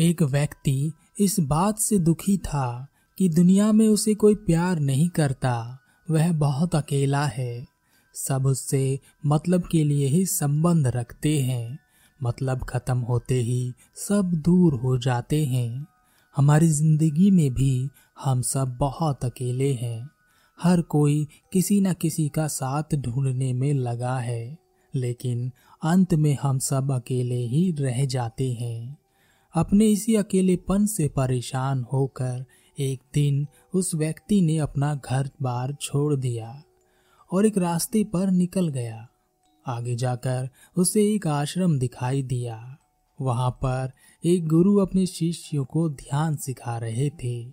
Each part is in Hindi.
एक व्यक्ति इस बात से दुखी था कि दुनिया में उसे कोई प्यार नहीं करता। वह बहुत अकेला है। सब उससे मतलब के लिए ही संबंध रखते हैं। मतलब खत्म होते ही सब दूर हो जाते हैं। हमारी ज़िंदगी में भी हम सब बहुत अकेले हैं। हर कोई किसी न किसी का साथ ढूँढने में लगा है। लेकिन अंत में हम सब अकेले ही रह जाते हैं। अपने इसी अकेलेपन से परेशान होकर एक दिन उस व्यक्ति ने अपना घर बार छोड़ दिया और एक रास्ते पर निकल गया। आगे जाकर उसे एक आश्रम दिखाई दिया। वहाँ पर एक गुरु अपने शिष्यों को ध्यान सिखा रहे थे।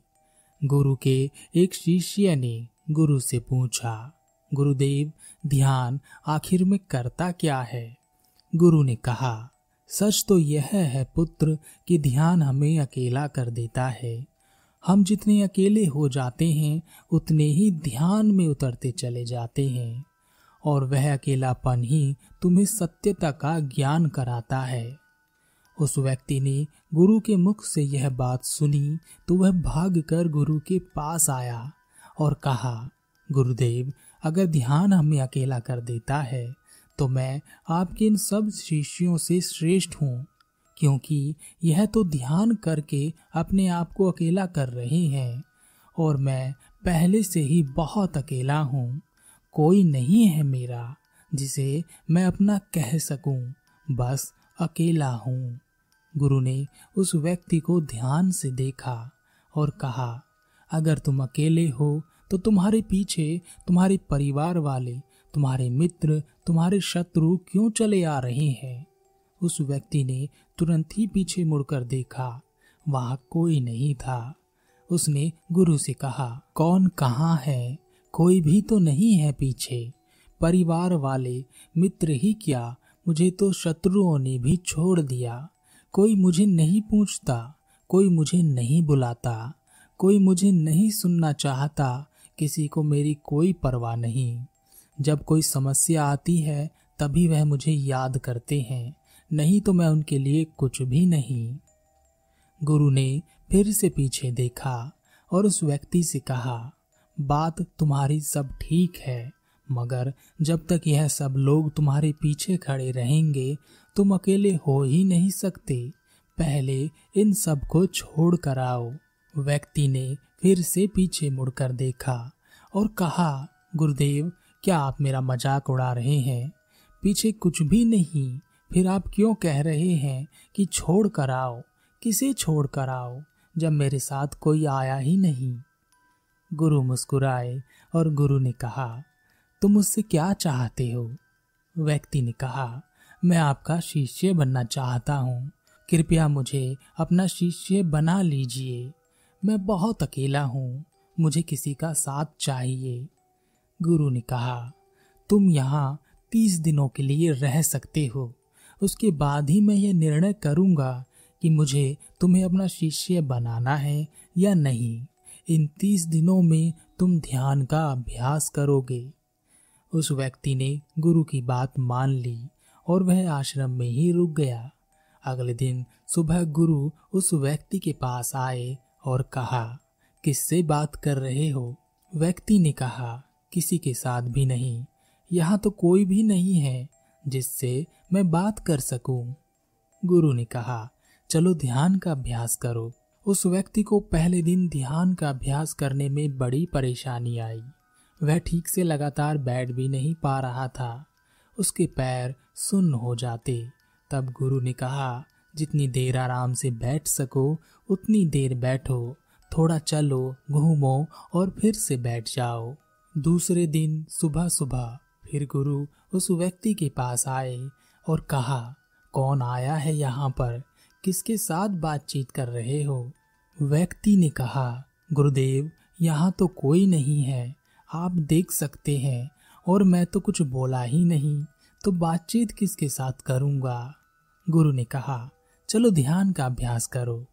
गुरु के एक शिष्य ने गुरु से पूछा, गुरुदेव, ध्यान आखिर में करता क्या है? गुरु ने कहा सच तो यह है पुत्र कि ध्यान हमें अकेला कर देता है। हम जितने अकेले हो जाते हैं, उतने ही ध्यान में उतरते चले जाते हैं। और वह अकेलापन ही तुम्हें सत्यता का ज्ञान कराता है। उस व्यक्ति ने गुरु के मुख से यह बात सुनी तो वह भागकर गुरु के पास आया और कहा, गुरुदेव, अगर ध्यान हमें अकेला कर देता है तो मैं आपके इन सब शिष्यों से श्रेष्ठ हूँ, क्योंकि यह तो ध्यान करके अपने आप को अकेला कर रहे हैं, और मैं पहले से ही बहुत अकेला हूँ। कोई नहीं है मेरा जिसे मैं अपना कह सकूँ, बस अकेला हूँ। गुरु ने उस व्यक्ति को ध्यान से देखा और कहा, अगर तुम अकेले हो तो तुम्हारे पीछे तुम्हारे परिवार वाले तुम्हारे मित्र, तुम्हारे शत्रु क्यों चले आ रहे हैं? उस व्यक्ति ने तुरंत ही पीछे मुड़कर देखा, वहाँ कोई नहीं था। उसने गुरु से कहा, कौन कहाँ है? कोई भी तो नहीं है पीछे। परिवार वाले, मित्र ही क्या? मुझे तो शत्रुओं ने भी छोड़ दिया। कोई मुझे नहीं पूछता, कोई मुझे नहीं बुलाता, कोई मुझे नहीं सुनना चाहता, किसी को मेरी कोई परवाह नहीं। जब कोई समस्या आती है, तभी वह मुझे याद करते हैं। नहीं तो मैं उनके लिए कुछ भी नहीं। गुरु ने फिर से पीछे देखा और उस व्यक्ति से कहा, बात तुम्हारी सब ठीक है, मगर जब तक यह सब लोग तुम्हारे पीछे खड़े रहेंगे, तुम अकेले हो ही नहीं सकते। पहले इन सबको छोड़ कर आओ। व्यक्ति ने फिर से पीछे मुड़कर देखा और कहा, गुरुदेव क्या आप मेरा मज़ाक उड़ा रहे हैं? पीछे कुछ भी नहीं। फिर आप क्यों कह रहे हैं कि छोड़ कर आओ? किसे छोड़ कर आओ, जब मेरे साथ कोई आया ही नहीं? गुरु मुस्कुराए और गुरु ने कहा, तुम मुझसे क्या चाहते हो? व्यक्ति ने कहा, मैं आपका शिष्य बनना चाहता हूँ। कृपया मुझे अपना शिष्य बना लीजिए। मैं बहुत अकेला हूँ। मुझे किसी का साथ चाहिए। गुरु ने कहा, तुम यहाँ तीस दिनों के लिए रह सकते हो। उसके बाद ही मैं ये निर्णय करूँगा कि मुझे तुम्हें अपना शिष्य बनाना है या नहीं। इन तीस दिनों में तुम ध्यान का अभ्यास करोगे। उस व्यक्ति ने गुरु की बात मान ली और वह आश्रम में ही रुक गया। अगले दिन सुबह गुरु उस व्यक्ति के पास आए और कहा, किससे बात कर रहे हो? व्यक्ति ने कहा किसी के साथ भी नहीं। यहाँ तो कोई भी नहीं है जिससे मैं बात कर सकूँ। गुरु ने कहा, चलो ध्यान का अभ्यास करो। उस व्यक्ति को पहले दिन ध्यान का अभ्यास करने में बड़ी परेशानी आई। वह ठीक से लगातार बैठ भी नहीं पा रहा था। उसके पैर सुन्न हो जाते। तब गुरु ने कहा, जितनी देर आराम से बैठ सको, उतनी देर बैठो। थोड़ा चलो, घूमो और फिर से बैठ जाओ। दूसरे दिन सुबह सुबह फिर गुरु उस व्यक्ति के पास आए और कहा, कौन आया है यहाँ पर? किसके साथ बातचीत कर रहे हो? व्यक्ति ने कहा, गुरुदेव, यहाँ तो कोई नहीं है। आप देख सकते हैं और मैं तो कुछ बोला ही नहीं तो बातचीत किसके साथ करूँगा? गुरु ने कहा, चलो ध्यान का अभ्यास करो।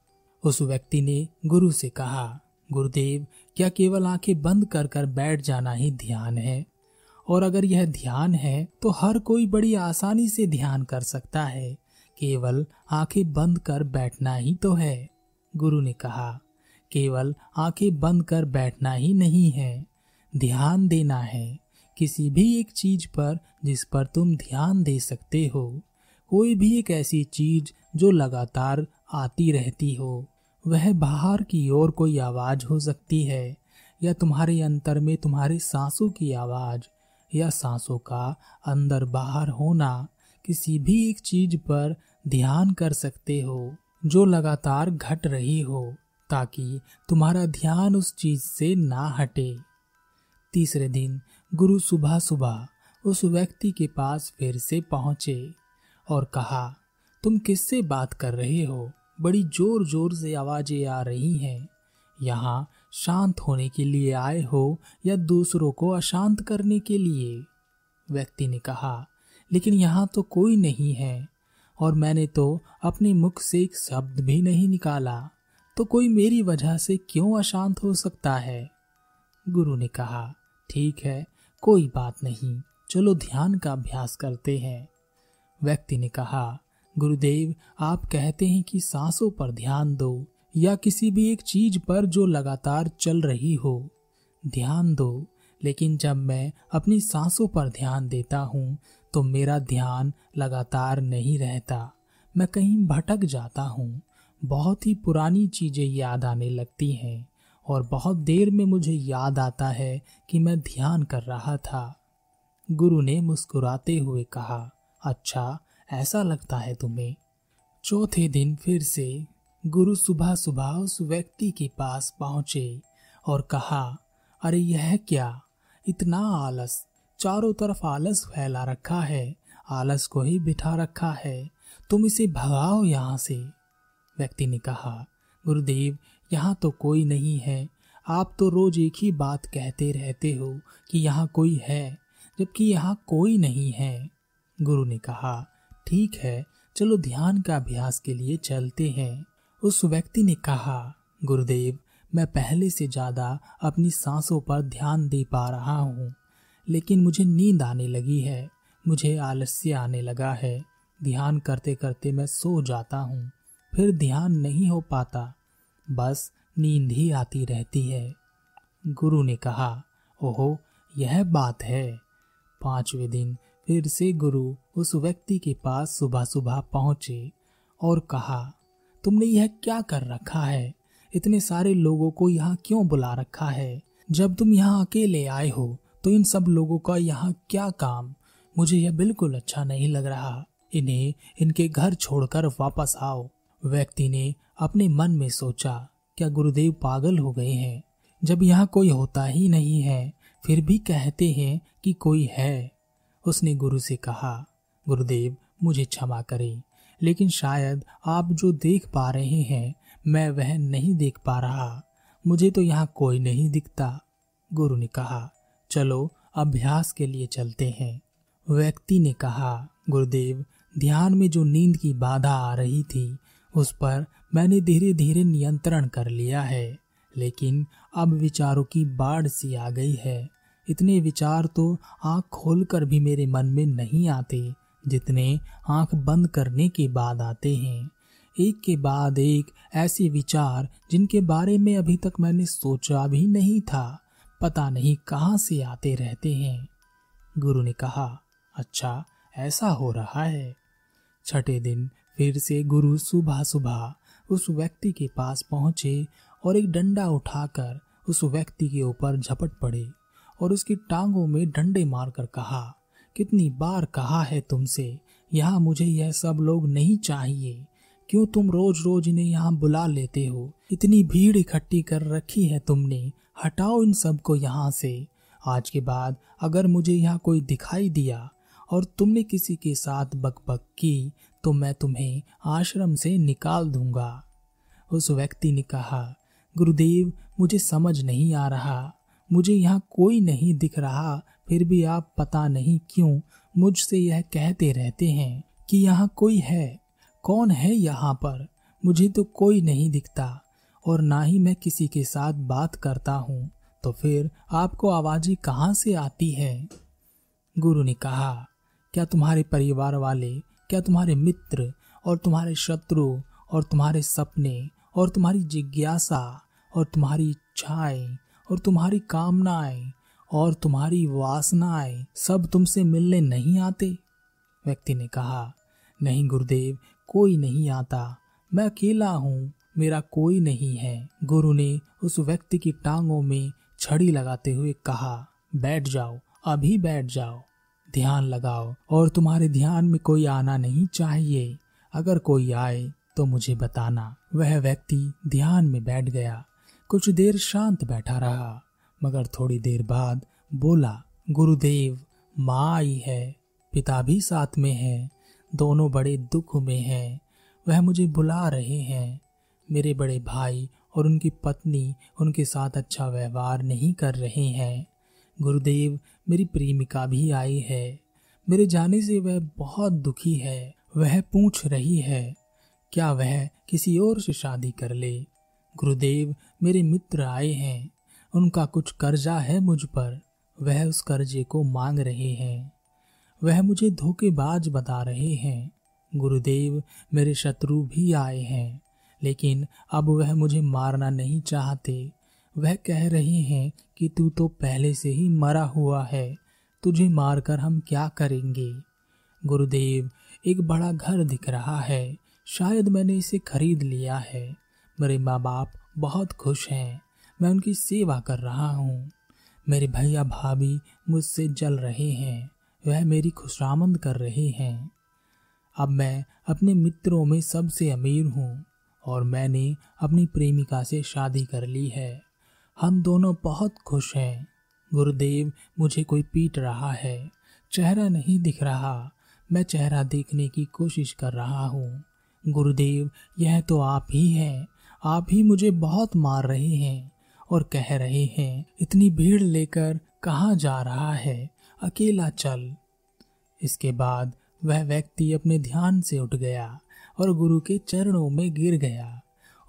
उस व्यक्ति ने गुरु से कहा, गुरुदेव क्या केवल आँखें बंद कर कर बैठ जाना ही ध्यान है? और अगर यह ध्यान है तो हर कोई बड़ी आसानी से ध्यान कर सकता है। केवल आँखें बंद कर बैठना ही तो है। गुरु ने कहा, केवल आँखें बंद कर बैठना ही नहीं है। ध्यान देना है। किसी भी एक चीज़ पर जिस पर तुम ध्यान दे सकते हो, कोई भी एक ऐसी चीज़ जो लगातार आती रहती हो। वह बाहर की ओर कोई आवाज़ हो सकती है, या तुम्हारे अंतर में तुम्हारे सांसों की आवाज़, या सांसों का अंदर बाहर होना किसी भी एक चीज़ पर ध्यान कर सकते हो, जो लगातार घट रही हो, ताकि तुम्हारा ध्यान उस चीज़ से ना हटे। तीसरे दिन गुरु सुबह सुबह उस व्यक्ति के पास फिर से पहुँचे और कहा, तुम किससे बात कर रहे हो? बड़ी ज़ोर ज़ोर से आवाज़ें आ रही हैं। यहाँ शांत होने के लिए आए हो या दूसरों को अशांत करने के लिए? व्यक्ति ने कहा, लेकिन यहाँ तो कोई नहीं है। और मैंने तो अपने मुख से एक शब्द भी नहीं निकाला। तो कोई मेरी वजह से क्यों अशांत हो सकता है? गुरु ने कहा, ठीक है, कोई बात नहीं। चलो ध्यान का अभ्यास करते हैं। व्यक्ति ने कहा गुरुदेव, आप कहते हैं कि सांसों पर ध्यान दो, या किसी भी एक चीज़ पर जो लगातार चल रही हो। ध्यान दो, लेकिन जब मैं अपनी सांसों पर ध्यान देता हूँ तो मेरा ध्यान लगातार नहीं रहता। मैं कहीं भटक जाता हूँ। बहुत ही पुरानी चीज़ें याद आने लगती हैं, और बहुत देर में मुझे याद आता है कि मैं ध्यान कर रहा था। गुरु ने मुस्कुराते हुए कहा अच्छा ऐसा लगता है तुम्हें। चौथे दिन फिर से गुरु सुबह सुबह उस व्यक्ति के पास पहुँचे और कहा, अरे, यह क्या? इतना आलस। चारों तरफ़ आलस फैला रखा है। आलस को ही बिठा रखा है। तुम इसे भगाओ यहाँ से। व्यक्ति ने कहा, गुरुदेव, यहाँ तो कोई नहीं है। आप तो रोज एक ही बात कहते रहते हो कि यहाँ कोई है, जबकि यहाँ कोई नहीं है। गुरु ने कहा ठीक है, चलो ध्यान का अभ्यास के लिए चलते हैं। उस व्यक्ति ने कहा, गुरुदेव, मैं पहले से ज़्यादा अपनी सांसों पर ध्यान दे पा रहा हूँ, लेकिन मुझे नींद आने लगी है, मुझे आलस्य आने लगा है। ध्यान करते करते मैं सो जाता हूँ, फिर ध्यान नहीं हो पाता, बस नींद ही आती रहती है। गुरु ने कहा, ओहो, यह बात है। पाँचवें दिन फिर से गुरु उस व्यक्ति के पास सुबह सुबह पहुँचे और कहा, तुमने यह क्या कर रखा है? इतने सारे लोगों को यहाँ क्यों बुला रखा है? जब तुम यहाँ अकेले आए हो तो इन सब लोगों का यहाँ क्या काम? मुझे यह बिल्कुल अच्छा नहीं लग रहा। इन्हें इनके घर छोड़कर वापस आओ। व्यक्ति ने अपने मन में सोचा, क्या गुरुदेव पागल हो गए हैं? जब यहाँ कोई होता ही नहीं है, फिर भी कहते हैं कि कोई है। उसने गुरु से कहा, गुरुदेव, मुझे क्षमा करें, लेकिन शायद आप जो देख पा रहे हैं, मैं वह नहीं देख पा रहा। मुझे तो यहाँ कोई नहीं दिखता। गुरु ने कहा, चलो, अभ्यास के लिए चलते हैं। व्यक्ति ने कहा, गुरुदेव, ध्यान में जो नींद की बाधा आ रही थी, उस पर मैंने धीरे धीरे नियंत्रण कर लिया है, लेकिन अब विचारों की बाढ़ सी आ गई है। इतने विचार तो आँख खोलकर भी मेरे मन में नहीं आते, जितने आँख बंद करने के बाद आते हैं। एक के बाद एक ऐसे विचार जिनके बारे में अभी तक मैंने सोचा भी नहीं था, पता नहीं कहाँ से आते रहते हैं। गुरु ने कहा अच्छा ऐसा हो रहा है। छठे दिन फिर से गुरु सुबह सुबह उस व्यक्ति के पास पहुँचे और एक डंडा उठाकर उस व्यक्ति के ऊपर झपट पड़े। और उसकी टांगों में डंडे मारकर कहा, कितनी बार कहा है तुमसे, यहाँ मुझे यह सब लोग नहीं चाहिए। क्यों तुम रोज रोज इन्हें यहाँ बुला लेते हो? इतनी भीड़ इकट्ठी कर रखी है तुमने, हटाओ इन सबको यहाँ से। आज के बाद अगर मुझे यहाँ कोई दिखाई दिया और तुमने किसी के साथ बकबक की तो मैं तुम्हें आश्रम से निकाल दूँगा। उस व्यक्ति ने कहा, गुरुदेव, मुझे समझ नहीं आ रहा। मुझे यहाँ कोई नहीं दिख रहा, फिर भी आप पता नहीं क्यों मुझसे यह कहते रहते हैं कि यहाँ कोई है। कौन है यहाँ पर? मुझे तो कोई नहीं दिखता, और ना ही मैं किसी के साथ बात करता हूँ। तो फिर आपको आवाज़ें कहाँ से आती है? गुरु ने कहा, क्या तुम्हारे परिवार वाले, क्या तुम्हारे मित्र, और तुम्हारे शत्रु, और तुम्हारे सपने, और तुम्हारी जिज्ञासा, और तुम्हारी इच्छाएँ और तुम्हारी कामनाएँ और तुम्हारी वासनाएँ सब तुमसे मिलने नहीं आते। व्यक्ति ने कहा, नहीं गुरुदेव, कोई नहीं आता। मैं अकेला हूँ, मेरा कोई नहीं है। गुरु ने उस व्यक्ति की टांगों में छड़ी लगाते हुए कहा, बैठ जाओ, अभी बैठ जाओ। ध्यान लगाओ और तुम्हारे ध्यान में कोई आना नहीं चाहिए। अगर कोई आए तो मुझे बताना। वह व्यक्ति ध्यान में बैठ गया। कुछ देर शांत बैठा रहा, मगर थोड़ी देर बाद बोला, गुरुदेव, माँ आई है। पिता भी साथ में है, दोनों बड़े दुख में हैं, वह मुझे बुला रहे हैं। मेरे बड़े भाई और उनकी पत्नी उनके साथ अच्छा व्यवहार नहीं कर रहे हैं। गुरुदेव, मेरी प्रेमिका भी आई है। मेरे जाने से वह बहुत दुखी है, वह पूछ रही है, क्या वह किसी और से शादी कर ले? गुरुदेव, मेरे मित्र आए हैं। उनका कुछ कर्जा है मुझ पर। वह उस कर्जे को मांग रहे हैं। वह मुझे धोखेबाज बता रहे हैं। गुरुदेव, मेरे शत्रु भी आए हैं। लेकिन अब वह मुझे मारना नहीं चाहते। वह कह रहे हैं कि तू तो पहले से ही मरा हुआ है। तुझे मारकर हम क्या करेंगे? गुरुदेव, एक बड़ा घर दिख रहा है। शायद मैंने इसे खरीद लिया है। मेरे माँ बाप बहुत खुश हैं। मैं उनकी सेवा कर रहा हूँ। मेरे भैया भाभी मुझसे जल रहे हैं। वह मेरी खुशामंद कर रहे हैं। अब मैं अपने मित्रों में सबसे अमीर हूँ और मैंने अपनी प्रेमिका से शादी कर ली है। हम दोनों बहुत खुश हैं। गुरुदेव, मुझे कोई पीट रहा है। चेहरा नहीं दिख रहा। मैं चेहरा देखने की कोशिश कर रहा हूँ। गुरुदेव, यह तो आप ही हैं। आप ही मुझे बहुत मार रहे हैं और कह रहे हैं, इतनी भीड़ लेकर कहाँ जा रहा है? अकेला चल। इसके बाद वह व्यक्ति अपने ध्यान से उठ गया और गुरु के चरणों में गिर गया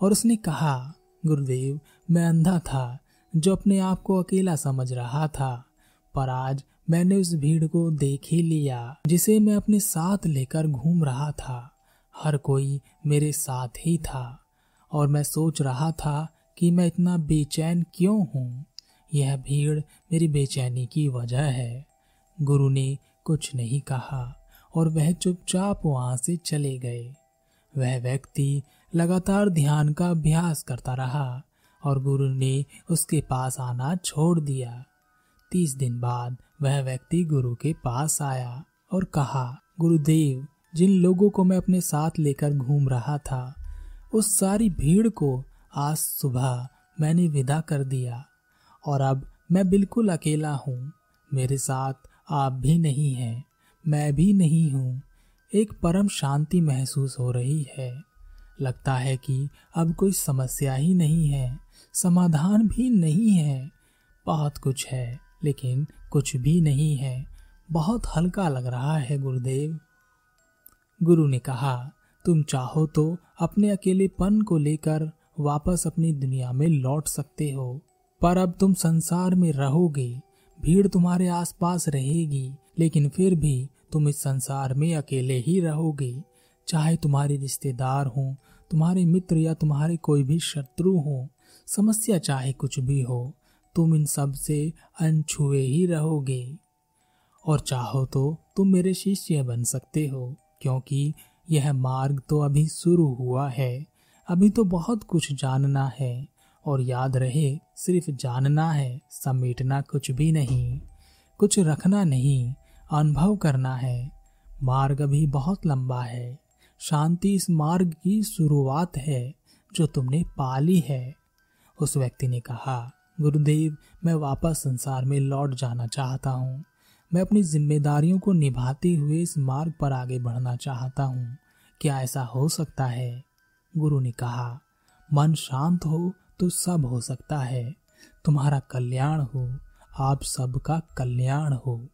और उसने कहा, गुरुदेव, मैं अंधा था जो अपने आप को अकेला समझ रहा था, पर आज मैंने उस भीड़ को देख ही लिया, जिसे मैं अपने साथ लेकर घूम रहा था। हर कोई मेरे साथ ही था। और मैं सोच रहा था कि मैं इतना बेचैन क्यों हूँ? यह भीड़ मेरी बेचैनी की वजह है। गुरु ने कुछ नहीं कहा और वह चुपचाप वहाँ से चले गए। वह व्यक्ति लगातार ध्यान का अभ्यास करता रहा और गुरु ने उसके पास आना छोड़ दिया। तीस दिन बाद वह व्यक्ति गुरु के पास आया और कहा, गुरुदेव, जिन लोगों को मैं अपने साथ लेकर घूम रहा था उस सारी भीड़ को आज सुबह मैंने विदा कर दिया और अब मैं बिल्कुल अकेला हूँ। मेरे साथ आप भी नहीं हैं, मैं भी नहीं हूँ। एक परम शांति महसूस हो रही है। लगता है कि अब कोई समस्या ही नहीं है, समाधान भी नहीं है। बहुत कुछ है, लेकिन कुछ भी नहीं है। बहुत हल्का लग रहा है गुरुदेव। गुरु ने कहा तुम चाहो तो अपने अकेलेपन को लेकर वापस अपनी दुनिया में लौट सकते हो। पर अब तुम संसार में रहोगे, भीड़ तुम्हारे आसपास रहेगी, लेकिन फिर भी तुम इस संसार में अकेले ही रहोगे। चाहे तुम्हारे रिश्तेदार हों, तुम्हारे मित्र या तुम्हारे कोई भी शत्रु हो, समस्या चाहे कुछ भी हो, तुम इन सबसे अनछुए ही रहोगे। और चाहो तो तुम मेरे शिष्य बन सकते हो, क्योंकि यह मार्ग तो अभी शुरू हुआ है। अभी तो बहुत कुछ जानना है और याद रहे, सिर्फ़ जानना है, समेटना कुछ भी नहीं। कुछ रखना नहीं, अनुभव करना है। मार्ग अभी बहुत लंबा है। शांति इस मार्ग की शुरुआत है, जो तुमने पाली है। उस व्यक्ति ने कहा, गुरुदेव, मैं वापस संसार में लौट जाना चाहता हूँ। मैं अपनी जिम्मेदारियों को निभाते हुए इस मार्ग पर आगे बढ़ना चाहता हूँ। क्या ऐसा हो सकता है? गुरु ने कहा, मन शांत हो तो सब हो सकता है। तुम्हारा कल्याण हो, आप सबका कल्याण हो।